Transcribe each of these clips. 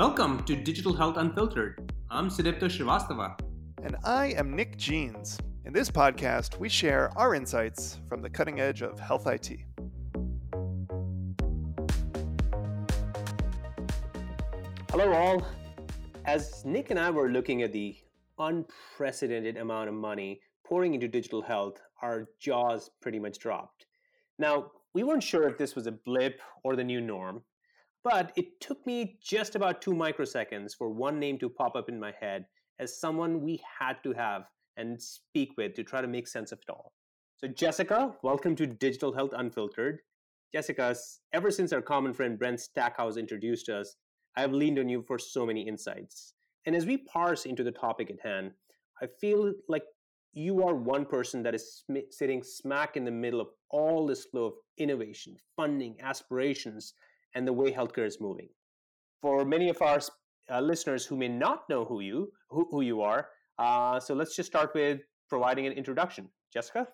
Welcome to Digital Health Unfiltered. I'm Sudipto Srivastava. And I am Nick Jeans. In this podcast, we share our insights from the cutting edge of health IT. Hello, all. As Nick and I were looking at the unprecedented amount of money pouring into digital health, our jaws pretty much dropped. Now, we weren't sure if this was a blip or the new norm, but it took me just about two microseconds for one name to pop up in my head as someone we had to have and speak with to try to make sense of it all. So, Jessica, welcome to Digital Health Unfiltered. Jessica, ever since our common friend Brent Stackhouse introduced us, I have leaned on you for so many insights. And as we parse into the topic at hand, I feel like you are one person that is sm- sitting smack in the middle of all this flow of innovation, funding, aspirations, and the way healthcare is moving. For many of our uh, listeners who may not know who you who, who you are, uh, so let's just start with providing an introduction. Jessica.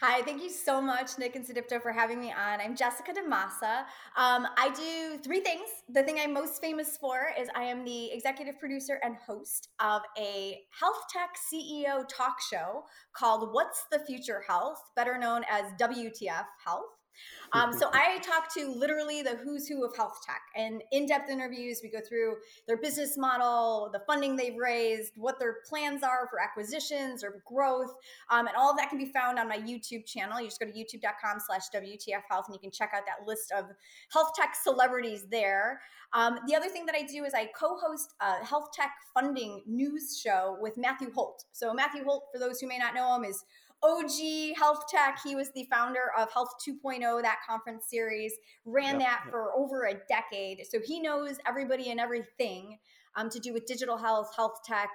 Hi, thank you so much, Nick and Sudipto, for having me on. I'm Jessica DaMassa. Um, I do three things. The thing I'm most famous for is I am the executive producer and host of a health tech CEO talk show called What's the Future Health, better known as WTF Health. Um, so I talk to literally the who's who of health tech and in-depth interviews. We go through their business model, the funding they've raised, what their plans are for acquisitions or growth, um, and all of that can be found on my YouTube channel. You just go to youtube.com/slash WTF Health and you can check out that list of health tech celebrities there. Um, the other thing that I do is I co-host a health tech funding news show with Matthew Holt. So Matthew Holt, for those who may not know him, is OG Health Tech. He was the founder of Health 2.0, that conference series, ran yep, that yep. for over a decade. So he knows everybody and everything um, to do with digital health, health tech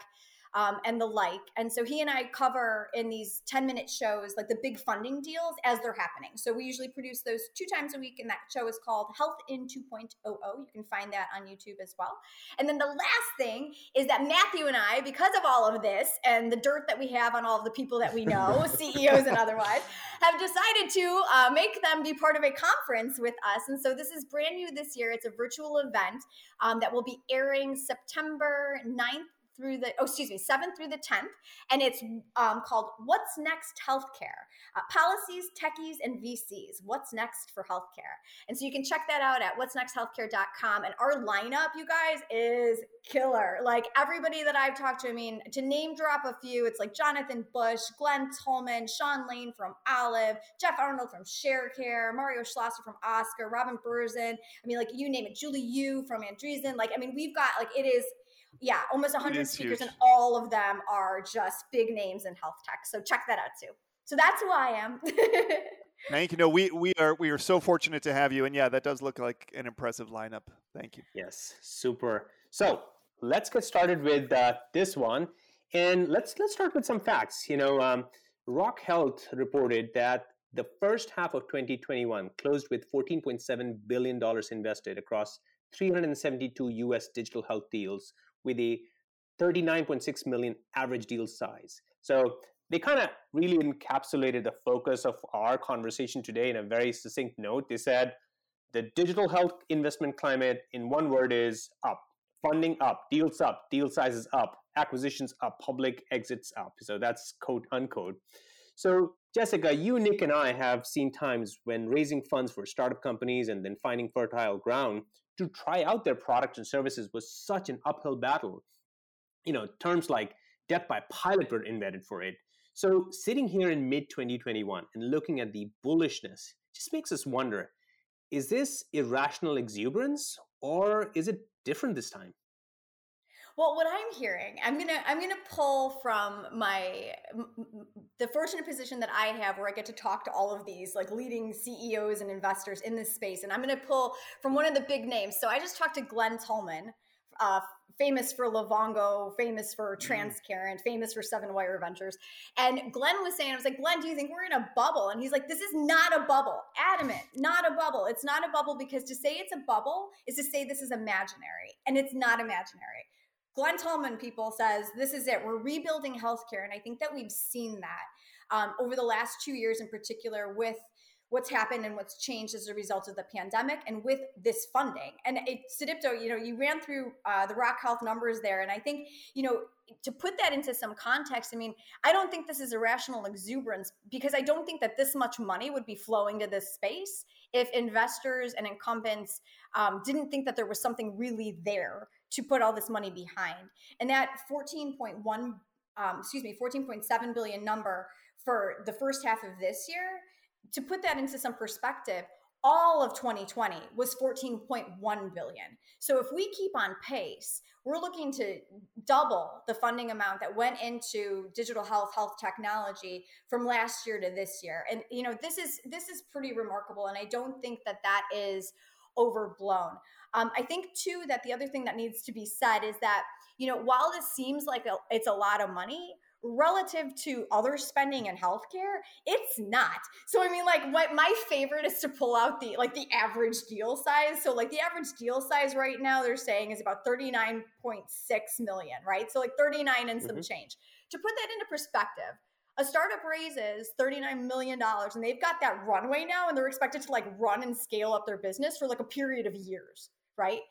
um, and the like. And so he and I cover in these 10 minute shows like the big funding deals as they're happening. So we usually produce those two times a week, and that show is called Health in 2.00. You can find that on YouTube as well. And then the last thing is that Matthew and I, because of all of this and the dirt that we have on all of the people that we know, CEOs and otherwise, have decided to uh, make them be part of a conference with us. And so this is brand new this year. It's a virtual event um, that will be airing September 9th through the oh excuse me 7th through the 10th and it's um, called what's next healthcare? Uh, policies techies and vcs what's next for healthcare? And so you can check that out at what's next healthcare.com and our lineup you guys is killer. Like everybody that i've talked to i mean to name drop a few it's like jonathan bush glenn Tullman, sean lane from olive jeff arnold from sharecare mario schlosser from oscar robin berzin i mean like you name it julie yu from andreessen. Like i mean we've got like it is yeah, almost 100 speakers, huge. and all of them are just big names in health tech. So check that out too. So that's who I am. Thank you. No, we we are we are so fortunate to have you, and yeah, that does look like an impressive lineup. Thank you. Yes, super. So let's get started with uh, this one, and let's let's start with some facts. You know, um, Rock Health reported that the first half of 2021 closed with 14.7 billion dollars invested across 372 U.S. digital health deals with a 39.6 million average deal size. So they kind of really encapsulated the focus of our conversation today in a very succinct note. They said the digital health investment climate, in one word, is up. Funding up, deals up, deal sizes up, acquisitions up, public exits up. So that's quote unquote. So, Jessica, you, Nick, and I have seen times when raising funds for startup companies and then finding fertile ground to try out their products and services was such an uphill battle. You know, terms like death by pilot were invented for it. So sitting here in mid 2021 and looking at the bullishness just makes us wonder is this irrational exuberance or is it different this time? Well, what I'm hearing, I'm gonna I'm gonna pull from my the fortunate position that I have, where I get to talk to all of these like leading CEOs and investors in this space, and I'm gonna pull from one of the big names. So I just talked to Glenn Tullman, uh, famous for Livongo, famous for mm-hmm. Famous for Seven Wire Ventures. And Glenn was saying, I was like, Glenn, do you think we're in a bubble? And he's like, this is not a bubble. Adamant, not a bubble. It's not a bubble because to say it's a bubble is to say this is imaginary, and it's not imaginary. Glenn Tullman, people, says this is it. We're rebuilding healthcare. And I think that we've seen that um, over the last two years in particular with what's happened and what's changed as a result of the pandemic and with this funding. And it, Sudipto, you know, you ran through uh, the Rock Health numbers there, and I think you know to put that into some context. I mean, I don't think this is irrational exuberance because I don't think that this much money would be flowing to this space if investors and incumbents um, didn't think that there was something really there to put all this money behind. And that 14.1, um, excuse me, 14.7 billion number for the first half of this year to put that into some perspective, all of 2020 was 14.1 billion. So if we keep on pace, we're looking to double the funding amount that went into digital health health technology from last year to this year. And you know, this is this is pretty remarkable and I don't think that that is overblown. Um, I think too that the other thing that needs to be said is that you know, while this seems like a, it's a lot of money, relative to other spending in healthcare, it's not. So I mean, like, what my favorite is to pull out the like the average deal size. So like the average deal size right now, they're saying is about thirty nine point six million, right? So like thirty nine and some mm-hmm. change. To put that into perspective. A startup raises $39 million and they've got that runway now and they're expected to like run and scale up their business for like a period of years, right?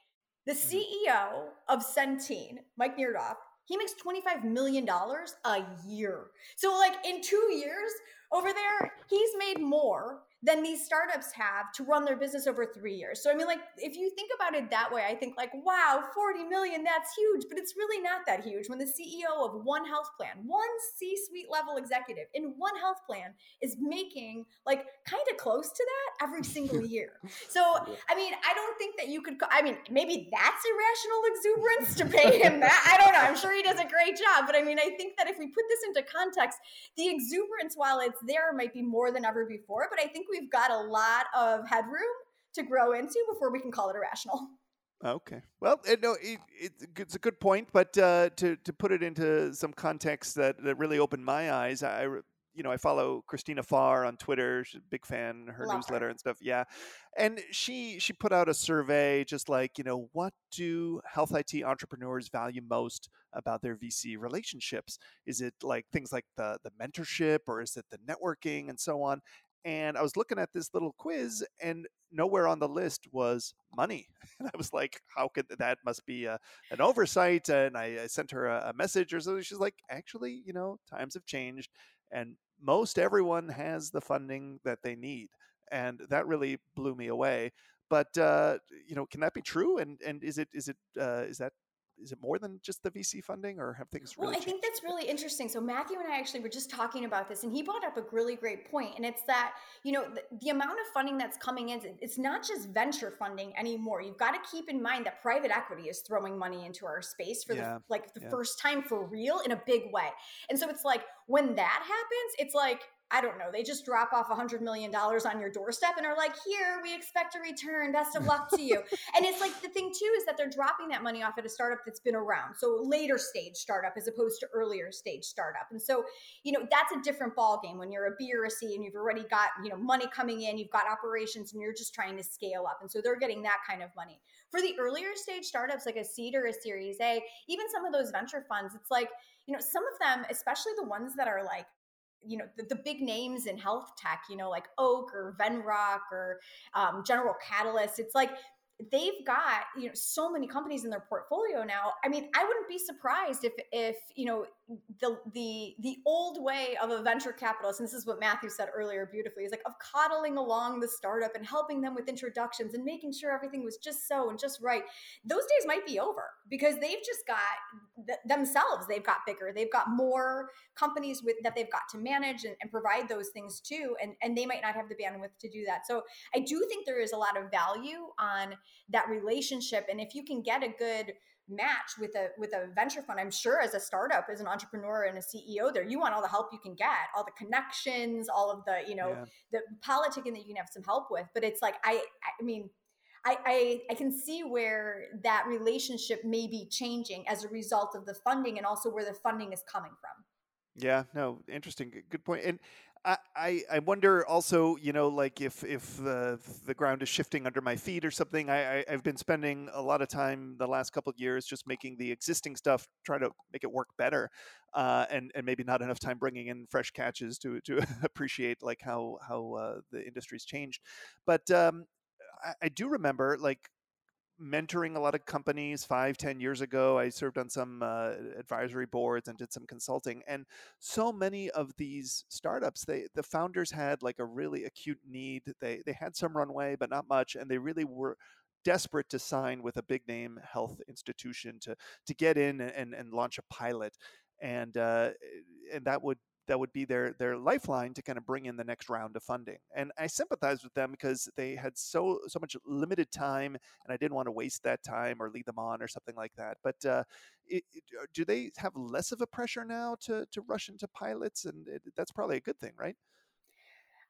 The mm-hmm. CEO of Centene, Mike Neidorff, he makes $25 million a year. So, like, in two years over there, he's made more than these startups have to run their business over three years. So, I mean, like, if you think about it that way, I think, like, wow, 40 million, that's huge, but it's really not that huge when the CEO of one health plan, one C suite level executive in one health plan is making like kind of close to that every single year. So, I mean, I don't think that you could, I mean, maybe that's irrational exuberance to pay him that. I don't know. I'm sure he does a great job, but I mean, I think that if we put this into context, the exuberance, while it's there, might be more than ever before, but I think we've got a lot of headroom to grow into before we can call it irrational. Okay. Well, no, it, it, it's a good point, but uh, to to put it into some context that, that really opened my eyes, I you know I follow Christina Farr on Twitter. She's a big fan, her Love newsletter her. and stuff. Yeah, and she she put out a survey just like you know what do health IT entrepreneurs value most about their VC relationships? Is it like things like the the mentorship, or is it the networking and so on? And I was looking at this little quiz, and nowhere on the list was money. And I was like, how could that must be a, an oversight? And I, I sent her a, a, message or something. She's like, actually, you know, times have changed, and most everyone has the funding that they need. And that really blew me away. But uh, you know, can that be true? And and is it is it uh, is that is it more than just the VC funding, or have things really? Well, I think that's really interesting. So Matthew and I actually were just talking about this, and he brought up a really great point, and it's that you know the, the amount of funding that's coming in, it's not just venture funding anymore. You've got to keep in mind that private equity is throwing money into our space for yeah. the like the yeah. first time for real in a big way, and so it's like when that happens, it's like I don't know, they just drop off a $100 million on your doorstep and are like, here, we expect a return. Best of luck to you. and it's like the thing, too, is that they're dropping that money off at a startup that's been around. So later stage startup as opposed to earlier stage startup. And so, you know, that's a different ball game when you're a B or a C and you've already got, you know, money coming in, you've got operations and you're just trying to scale up. And so they're getting that kind of money. For the earlier stage startups like a seed or a series A, even some of those venture funds, it's like, you know, some of them, especially the ones that are like you know the, the, big names in health tech you know like oak or venrock or um, general catalyst it's like they've got you know so many companies in their portfolio now. I mean i wouldn't be surprised if if you know the the the old way of a venture capitalist and this is what matthew said earlier beautifully is like of coddling along the startup and helping them with introductions and making sure everything was just so and just right. Those days might be over because they've just got th- themselves they've got bigger they've got more companies with that they've got to manage and, and provide those things too and and they might not have the bandwidth to do that. So i do think there is a lot of value on that relationship and if you can get a good match with a with a venture fund i'm sure as a startup as an entrepreneur and a ceo there you want all the help you can get all the connections all of the you know yeah. the politicking that you can have some help with but it's like i i mean I, I, I can see where that relationship may be changing as a result of the funding and also where the funding is coming from yeah, no, interesting. Good point. And I, I wonder also, you know, like if if the the ground is shifting under my feet or something. I, I have been spending a lot of time the last couple of years just making the existing stuff try to make it work better, uh, and and maybe not enough time bringing in fresh catches to to appreciate like how how uh, the industry's changed. But um, I, I do remember like mentoring a lot of companies five, ten years ago. I served on some uh, advisory boards and did some consulting. And so many of these startups, they the founders had like a really acute need. They they had some runway, but not much, and they really were desperate to sign with a big name health institution to to get in and and launch a pilot. And uh, and that would that would be their their lifeline to kind of bring in the next round of funding. And I sympathize with them because they had so so much limited time, and I didn't want to waste that time or lead them on or something like that. But uh, it, it, uh, do they have less of a pressure now to to rush into pilots? And it, that's probably a good thing, right?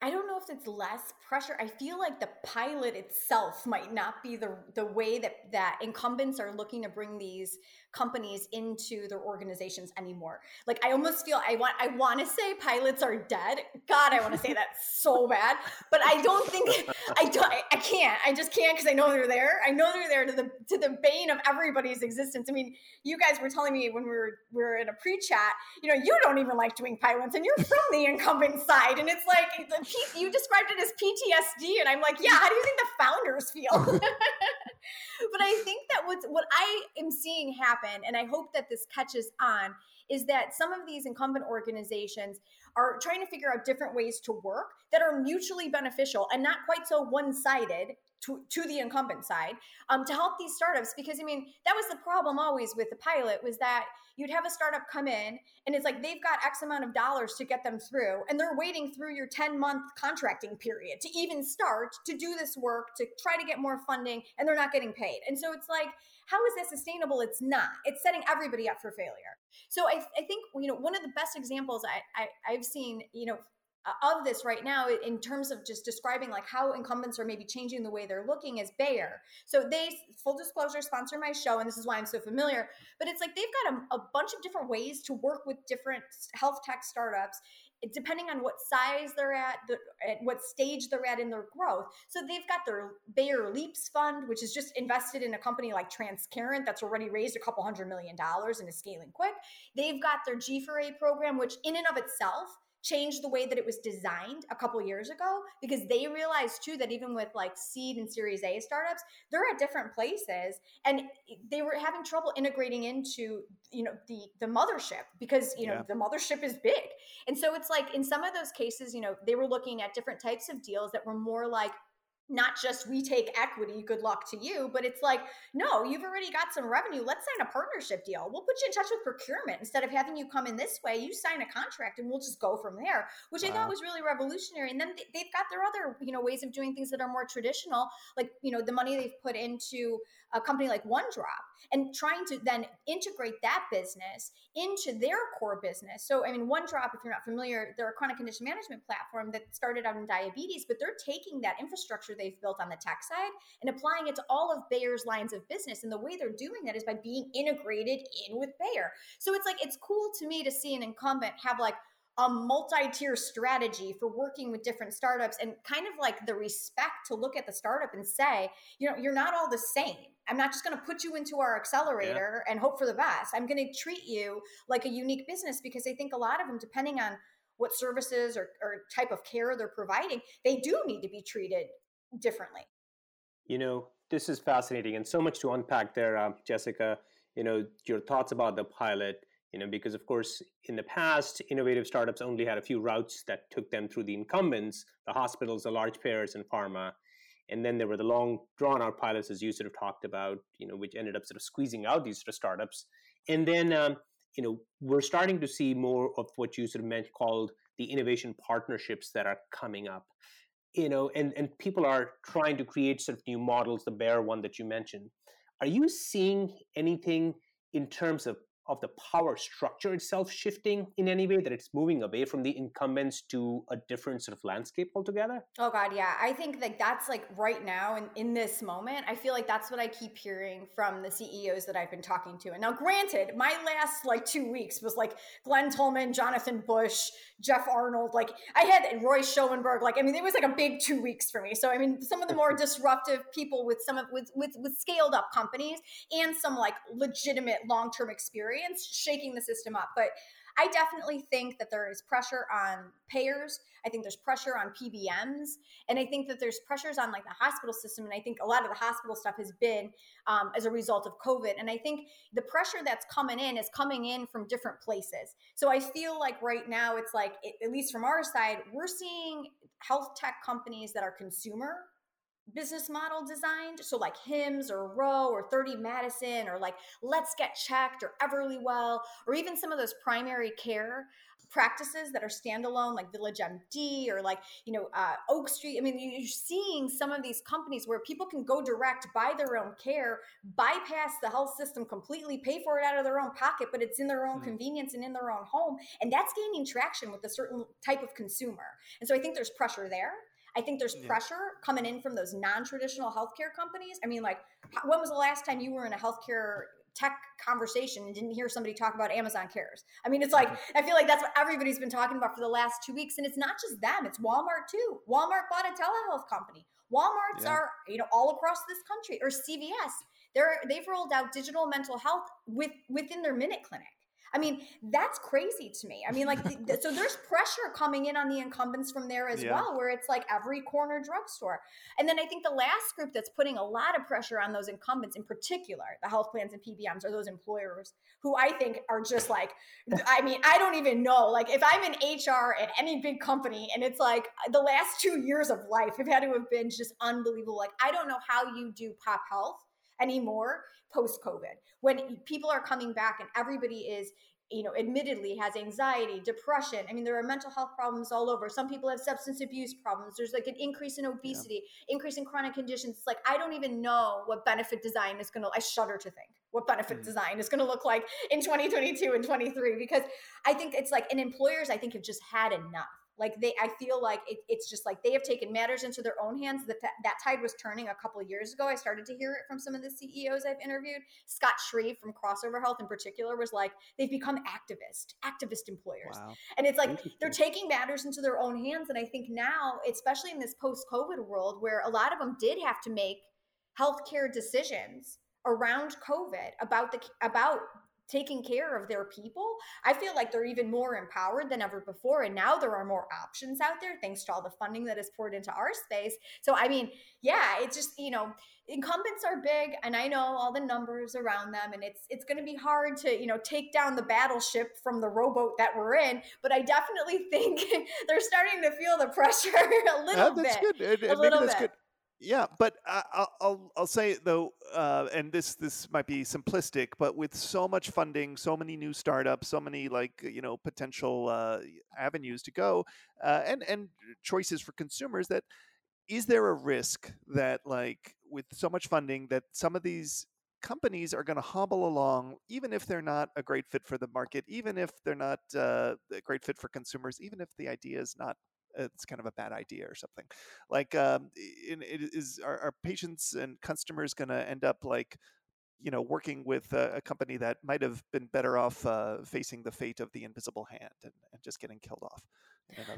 I don't know if it's less pressure. I feel like the pilot itself might not be the the way that that incumbents are looking to bring these companies into their organizations anymore. Like I almost feel I want I want to say pilots are dead. God, I want to say that so bad, but I don't think I don't I can't. I just can't because I know they're there. I know they're there to the to the bane of everybody's existence. I mean, you guys were telling me when we were we were in a pre-chat, you know, you don't even like doing pilots and you're from the incumbent side and it's like you described it as PTSD and I'm like, yeah, how do you think the founders feel? but I think that what's what I am seeing happen, and I hope that this catches on, is that some of these incumbent organizations are trying to figure out different ways to work that are mutually beneficial and not quite so one-sided to, to the incumbent side um, to help these startups because i mean that was the problem always with the pilot was that you'd have a startup come in and it's like they've got x amount of dollars to get them through and they're waiting through your 10 month contracting period to even start to do this work to try to get more funding and they're not getting paid. And so it's like how is that sustainable? It's not. It's setting everybody up for failure. So i, I think you know one of the best examples I, I i've seen you know of this right now in terms of just describing like how incumbents are maybe changing the way they're looking is Bayer. So they full disclosure sponsor my show and this is why I'm so familiar, but it's like they've got a, a bunch of different ways to work with different health tech startups depending on what size they're at, the, at what stage they're at in their growth. So they've got their Bayer Leaps Fund, which is just invested in a company like Transcarent that's already raised a couple hundred million dollars and is scaling quick. They've got their G4A program, which in and of itself changed the way that it was designed a couple years ago because they realized too that even with like seed and series A startups, they're at different places and they were having trouble integrating into, you know, the the mothership because, you know, yeah. the mothership is big. And so it's like in some of those cases, you know, they were looking at different types of deals that were more like not just we take equity, good luck to you, but it's like, no, you've already got some revenue. Let's sign a partnership deal. We'll put you in touch with procurement instead of having you come in this way. You sign a contract and we'll just go from there, which wow. I thought was really revolutionary. And then they've got their other, you know, ways of doing things that are more traditional, like, you know, the money they've put into a company like OneDrop and trying to then integrate that business into their core business. So, I mean, OneDrop, if you're not familiar, they're a chronic condition management platform that started out in diabetes, but they're taking that infrastructure they've built on the tech side and applying it to all of Bayer's lines of business. And the way they're doing that is by being integrated in with Bayer. So it's like, it's cool to me to see an incumbent have like, a multi-tier strategy for working with different startups and kind of like the respect to look at the startup and say you know you're not all the same I'm not just going to put you into our accelerator yeah. and hope for the best. I'm going to treat you like a unique business because I think a lot of them, depending on what services or, or type of care they're providing, they do need to be treated differently. You know, this is fascinating and so much to unpack there, uh, Jessica. You know, your thoughts about the pilot, you know, because of course, in the past, innovative startups only had a few routes that took them through the incumbents, the hospitals, the large payers, and pharma. And then there were the long drawn out pilots as you sort of talked about you know which ended up sort of squeezing out these sort of startups. And then um, you know we're starting to see more of what you sort of meant called the innovation partnerships that are coming up. You know and and people are trying to create sort of new models the Bayer one that you mentioned. Are you seeing anything in terms of of the power structure itself shifting in any way that it's moving away from the incumbents to a different sort of landscape altogether? Oh god yeah. I think like that's like right now in, in this moment i feel like that's what i keep hearing from the ceos that i've been talking to. And now granted my last like two weeks was like glenn tullman jonathan bush Jeff Arnold. Like I had Roy Schoenberg. Like I mean, it was like a big two weeks for me. So I mean, some of the more disruptive people with some of with with, with scaled up companies and some like legitimate long term experience shaking the system up. But I definitely think that there is pressure on payers. I think there's pressure on PBMs, and I think that there's pressures on like the hospital system. And I think a lot of the hospital stuff has been um, as a result of COVID. And I think the pressure that's coming in is coming in from different places. So I feel like right now it's like, at least from our side, we're seeing health tech companies that are consumer business model designed. So like Hims or Ro or 30 Madison or like Let's Get Checked or Everlywell or even some of those primary care practices that are standalone like Village MD or like, you know, uh, Oak Street. I mean, you're seeing some of these companies where people can go direct, buy their own care, bypass the health system completely, pay for it out of their own pocket, but it's in their own mm. convenience and in their own home. And that's gaining traction with a certain type of consumer. And so I think there's pressure there. I think there's yeah. pressure coming in from those non-traditional healthcare companies. I mean, like, when was the last time you were in a healthcare tech conversation and didn't hear somebody talk about Amazon Cares? I mean, it's like mm-hmm. I feel like that's what everybody's been talking about for the last two weeks, and it's not just them; it's Walmart too. Walmart bought a telehealth company. Walmart's yeah. are you know all across this country, or CVS. They're they've rolled out digital mental health with within their minute clinic. I mean, that's crazy to me. I mean, like, so there's pressure coming in on the incumbents from there as yeah. well, where it's like every corner drugstore. And then I think the last group that's putting a lot of pressure on those incumbents, in particular, the health plans and PBMs, are those employers who I think are just like, I mean, I don't even know. Like, if I'm in HR at any big company and it's like the last two years of life have had to have been just unbelievable. Like, I don't know how you do pop health anymore post COVID when people are coming back and everybody is you know admittedly has anxiety depression i mean there are mental health problems all over. Some people have substance abuse problems. There's like an increase in obesity yeah. increase in chronic conditions. It's like i don't even know what benefit design is going to i shudder to think what benefit mm-hmm. design is going to look like in 2022 and 23 because i think it's like and employers i think have just had enough like they, I feel like it, it's just like they have taken matters into their own hands. That that tide was turning a couple of years ago. I started to hear it from some of the CEOs I've interviewed. Scott Shreve from Crossover Health in particular was like they've become activist, activist employers, wow. and it's like they're taking matters into their own hands. And I think now, especially in this post-COVID world, where a lot of them did have to make healthcare decisions around COVID about the about taking care of their people, I feel like they're even more empowered than ever before. And now there are more options out there thanks to all the funding that is poured into our space. So, I mean, yeah, it's just, you know, incumbents are big and I know all the numbers around them and it's it's going to be hard to, you know, take down the battleship from the rowboat that we're in, but I definitely think they're starting to feel the pressure a little yeah, that's bit. Good. A little that's bit. Good. Yeah, but I, will I'll say though, uh, and this this might be simplistic, but with so much funding, so many new startups, so many like you know potential uh, avenues to go, uh, and and choices for consumers, that is there a risk that like with so much funding that some of these companies are going to hobble along, even if they're not a great fit for the market, even if they're not uh, a great fit for consumers, even if the idea is not it's kind of a bad idea or something. Like, um, it is are, are patients and customers going to end up like, you know, working with a, a company that might have been better off uh, facing the fate of the invisible hand and, and just getting killed off?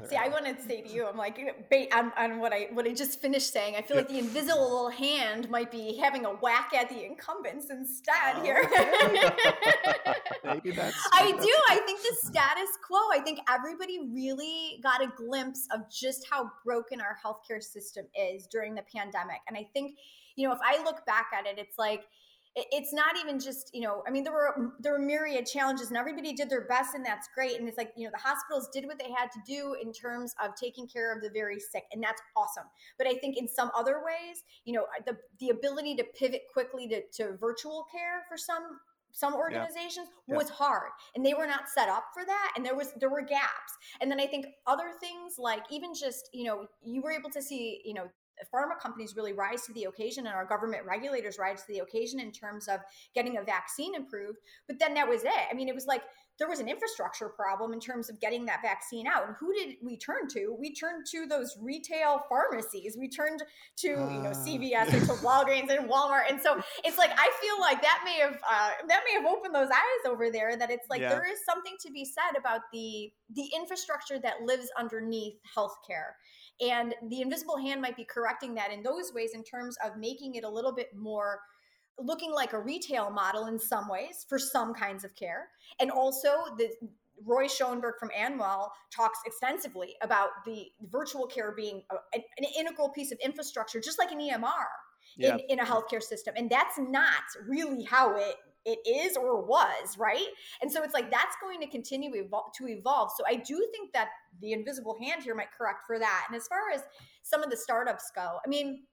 See, I want to say to you, I'm like, bait on, on what I what I just finished saying. I feel like the invisible hand might be having a whack at the incumbents instead oh, here. maybe that's. I do. I think the status quo. I think everybody really got a glimpse of just how broken our healthcare system is during the pandemic, and I think, you know, if I look back at it, it's like it's not even just you know i mean there were there were myriad challenges and everybody did their best and that's great. And it's like you know the hospitals did what they had to do in terms of taking care of the very sick and that's awesome. But i think in some other ways you know the the ability to pivot quickly to, to virtual care for some some organizations yeah. was hard and they were not set up for that and there was there were gaps. And then i think other things like even just you know you were able to see you know pharma companies really rise to the occasion and our government regulators rise to the occasion in terms of getting a vaccine approved. But then that was it. I mean, it was like there was an infrastructure problem in terms of getting that vaccine out. And who did we turn to? We turned to those retail pharmacies. We turned to you know Ah. CVS and to Walgreens and Walmart. And so it's like I feel like that may have uh, that may have opened those eyes over there. That it's like Yeah. there is something to be said about the the infrastructure that lives underneath healthcare. And the invisible hand might be correcting that in those ways in terms of making it a little bit more looking like a retail model in some ways for some kinds of care. And also the Roy Schoenberg from Amwell talks extensively about the virtual care being a, an, an integral piece of infrastructure, just like an EMR Yeah. in, in a healthcare system. And that's not really how it it is or was, right? And so it's like that's going to continue to evolve. So I do think that the invisible hand here might correct for that. And as far as some of the startups go, I mean,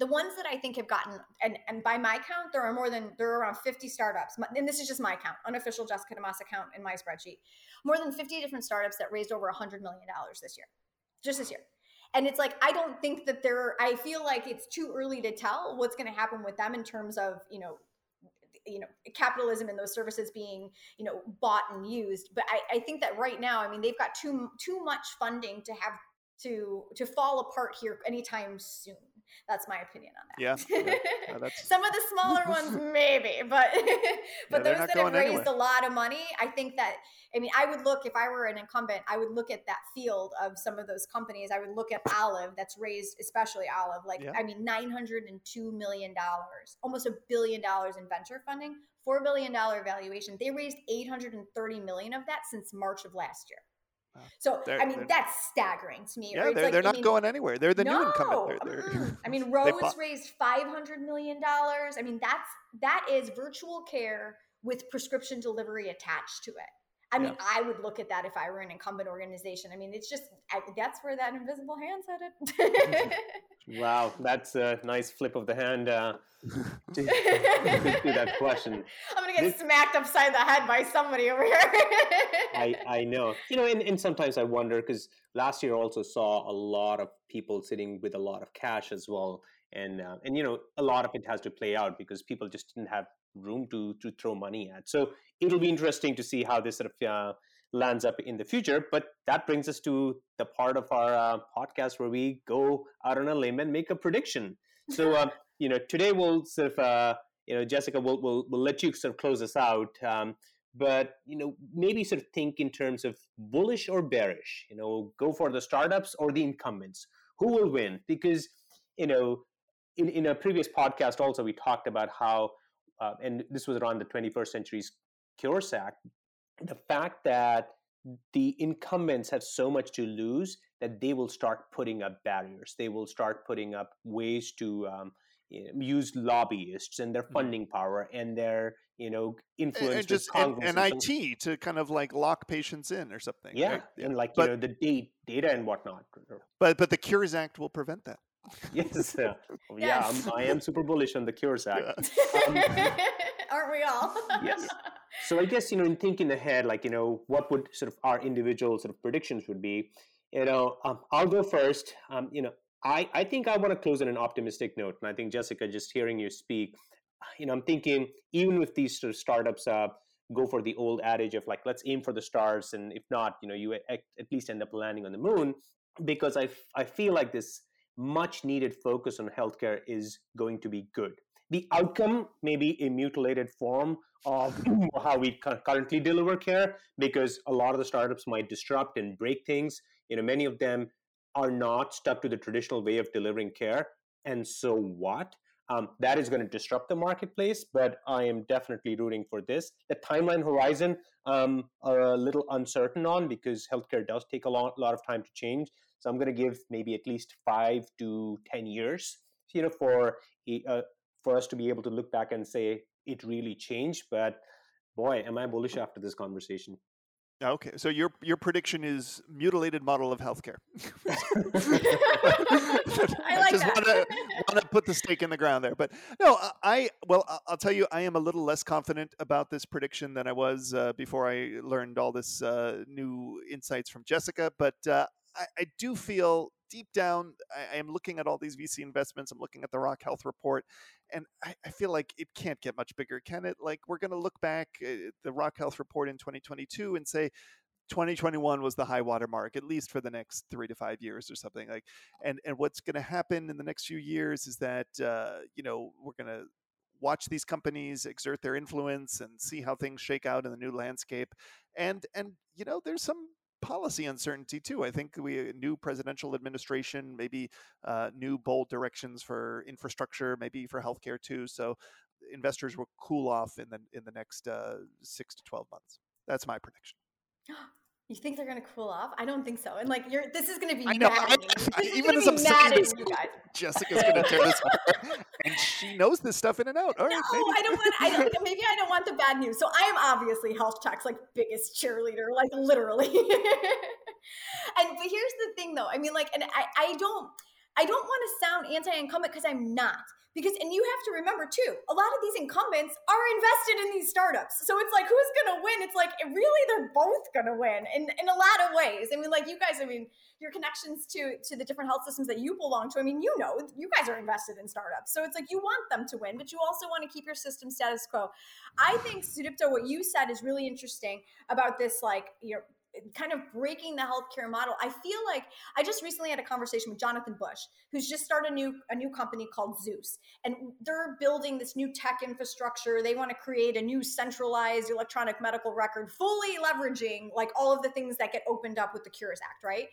the ones that I think have gotten, and, and by my count, there are more than, there are around 50 startups. And this is just my count, unofficial Jessica DaMassa account in my spreadsheet. More than 50 different startups that raised over $100 million this year, just this year. And it's like, I don't think that there, I feel like it's too early to tell what's going to happen with them in terms of, you know, you know capitalism and those services being you know bought and used. But I, I think that right now i mean they've got too too much funding to have to to fall apart here anytime soon that's my opinion on that Yeah, yeah. That's some of the smaller ones maybe but but they're those that have raised anywhere. a lot of money i think that i mean i would look if i were an incumbent i would look at that field of some of those companies i would look at olive that's raised especially olive like Yeah. i mean 902 million dollars almost a billion dollars in venture funding four billion dollar valuation they raised 830 million of that since march of last year. So They're- i mean that's staggering to me yeah. It's They're, like, they're I not mean, going anywhere. They're the no, new incumbent. They're, they're. Uh-uh. I mean, Ro's raised five hundred million dollars. I mean, that's that is virtual care with prescription delivery attached to it. I mean, I would look at that if I were an incumbent organization. I mean, it's just I, that's where that invisible hand's headed. Wow, that's a nice flip of the hand uh, to, to that question. I'm gonna get This- smacked upside the head by somebody over here. I, I know. You know, and, and sometimes I wonder because last year also saw a lot of people sitting with a lot of cash as well. And, uh, and you know, a lot of it has to play out because people just didn't have room to, to throw money at. So it'll be interesting to see how this sort of uh, lands up in the future. But that brings us to the part of our uh, podcast where we go out on a limb and make a prediction. So, uh, you know, today we'll sort of, uh, you know, Jessica, we'll, we'll, we'll let you sort of close us out. Um, but you know maybe sort of think in terms of bullish or bearish you know go for the startups or the incumbents who will win because you know in, in a previous podcast also we talked about how uh, and this was around the 21st century's cures act the fact that the incumbents have so much to lose that they will start putting up barriers they will start putting up ways to um, you know, use lobbyists and their Mhm. funding power and their you know influence and with just Congress and and some- IT to kind of like lock patients in or something. yeah, right? and like But- you know the date, data and whatnot. But but the Cures Act will prevent that. Yes, uh, yeah, I'm, I am super bullish on the Cures Act. Yeah. Aren't we all? Yes. So I guess you know, in thinking ahead, like you know, what would sort of our individual sort of predictions would be. You know, um, I'll go first. Um, you know, I I think I want to close on an optimistic note, and I think Jessica, just hearing you speak, you know, I'm thinking even with these sort of startups, uh, go for the old adage of like let's aim for the stars, and if not, you know, you at, at least end up landing on the moon, because I f- I feel like this much needed focus on healthcare is going to be good. The outcome may be a mutilated form of how we currently deliver care because a lot of the startups might disrupt and break things. You know, many of them are not stuck to the traditional way of delivering care. And so what? Um, that is going to disrupt the marketplace, but I am definitely rooting for this. The timeline horizon, um, are a little uncertain on because healthcare does take a lot, lot of time to change. So I'm going to give maybe at least five to ten years, you know, for uh, for us to be able to look back and say it really changed. But boy, am I bullish after this conversation. Okay, so your your prediction is mutilated model of healthcare. I like just that. want to want to put the stake in the ground there, but no, I- I well, I- I'll tell you, I am a little less confident about this prediction than I was uh, before I learned all this uh, new insights from Jessica. But uh, I, I do feel deep down, I, I, am looking at all these VC investments. I'm looking at the Rock Health report, and I, I feel like it can't get much bigger, can it? Like we're going to look back at uh, the Rock Health report in 2022 and say 2021 was the high water mark at least for the next three to five years or something like and and what's going to happen in the next few years is that uh, you know we're going to watch these companies exert their influence and see how things shake out in the new landscape and and you know there's some policy uncertainty too. I think we new presidential administration maybe uh, new bold directions for infrastructure maybe for healthcare too. So investors will cool off in the in the next uh, six to 12 months. That's my prediction You think they're gonna cool off? I don't think so. And like, you're this is gonna be I know. I, I, even as I'm saying this, Jessica's gonna tear this apart, and she knows this stuff in and out. All right, no, maybe. I don't want. I don't, maybe I don't want the bad news. So I am obviously health tech's like biggest cheerleader, like literally. and but here's the thing, though. I mean, like, and I, I don't. I don't want to sound anti-incumbent because I'm not. Because and you have to remember too, a lot of these incumbents are invested in these startups. So it's like who's gonna win? It's like really they're both gonna win in, in a lot of ways. I mean, like you guys, I mean, your connections to to the different health systems that you belong to. I mean, you know, you guys are invested in startups. So it's like you want them to win, but you also want to keep your system status quo. I think Sudipto, what you said is really interesting about this, like, you know, kind of breaking the healthcare model. I feel like I just recently had a conversation with Jonathan Bush, who's just started a new a new company called Zus, and they're building this new tech infrastructure. They want to create a new centralized electronic medical record, fully leveraging like all of the things that get opened up with the Cures Act, right?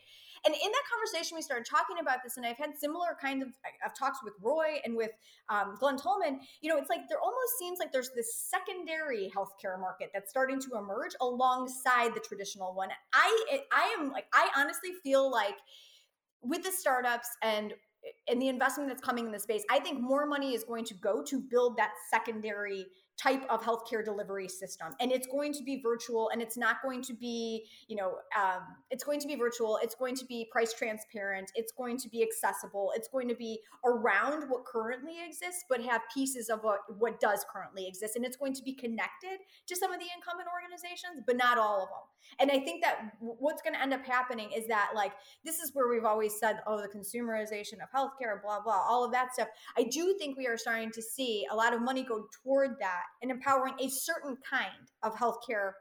And in that conversation, we started talking about this, and I've had similar kind of talked with Roy and with um, Glen Tullman. You know, it's like there almost seems like there's this secondary healthcare market that's starting to emerge alongside the traditional one. I I am like I honestly feel like with the startups and and the investment that's coming in the space, I think more money is going to go to build that secondary type of healthcare delivery system. And it's going to be virtual and it's not going to be you know um, it's going to be virtual it's going to be price transparent it's going to be accessible it's going to be around what currently exists but have pieces of what what does currently exist. And it's going to be connected to some of the incumbent organizations but not all of them and i think that what's going to end up happening is that like this is where we've always said oh the consumerization of healthcare blah blah all of that stuff. I do think we are starting to see a lot of money go toward that and empowering a certain kind of healthcare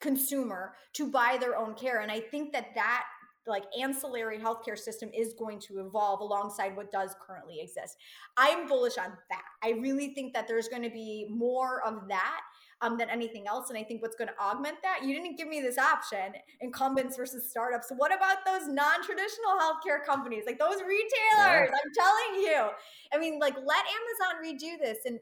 consumer to buy their own care. And I think that that like ancillary healthcare system is going to evolve alongside what does currently exist. I'm bullish on that. I really think that there's going to be more of that um, than anything else. And I think what's going to augment that, you didn't give me this option incumbents versus startups. What about those non traditional healthcare companies, like those retailers? Yeah. I'm telling you. I mean, like, let Amazon redo this. And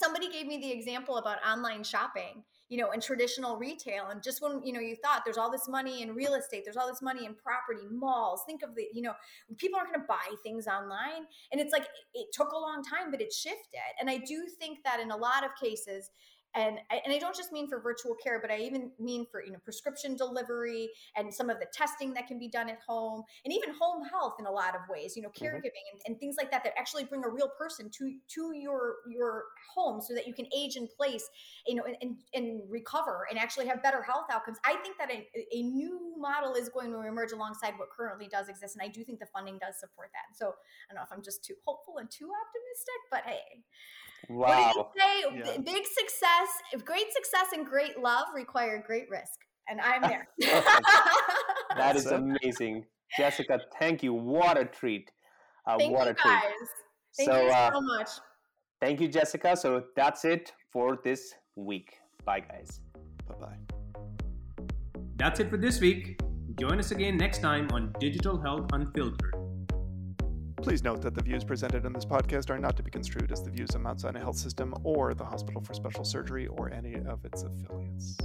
somebody gave me the example about online shopping you know and traditional retail and just when you know you thought there's all this money in real estate there's all this money in property malls think of the you know people aren't going to buy things online and it's like it took a long time but it shifted and i do think that in a lot of cases and and I don't just mean for virtual care, but I even mean for you know prescription delivery and some of the testing that can be done at home, and even home health in a lot of ways. You know, mm-hmm. caregiving and, and things like that that actually bring a real person to to your your home so that you can age in place, you know, and, and, and recover and actually have better health outcomes. I think that a, a new model is going to emerge alongside what currently does exist, and I do think the funding does support that. So I don't know if I'm just too hopeful and too optimistic, but hey. Wow. What did you say? Yeah. Big success, great success and great love require great risk. And I'm there. that is amazing. Jessica, thank you. What a treat. Uh, thank what you a guys. Treat. Thank so, you uh, so much. Thank you, Jessica. So that's it for this week. Bye, guys. Bye bye. That's it for this week. Join us again next time on Digital Health Unfiltered. Please note that the views presented in this podcast are not to be construed as the views of Mount Sinai Health System or the Hospital for Special Surgery or any of its affiliates.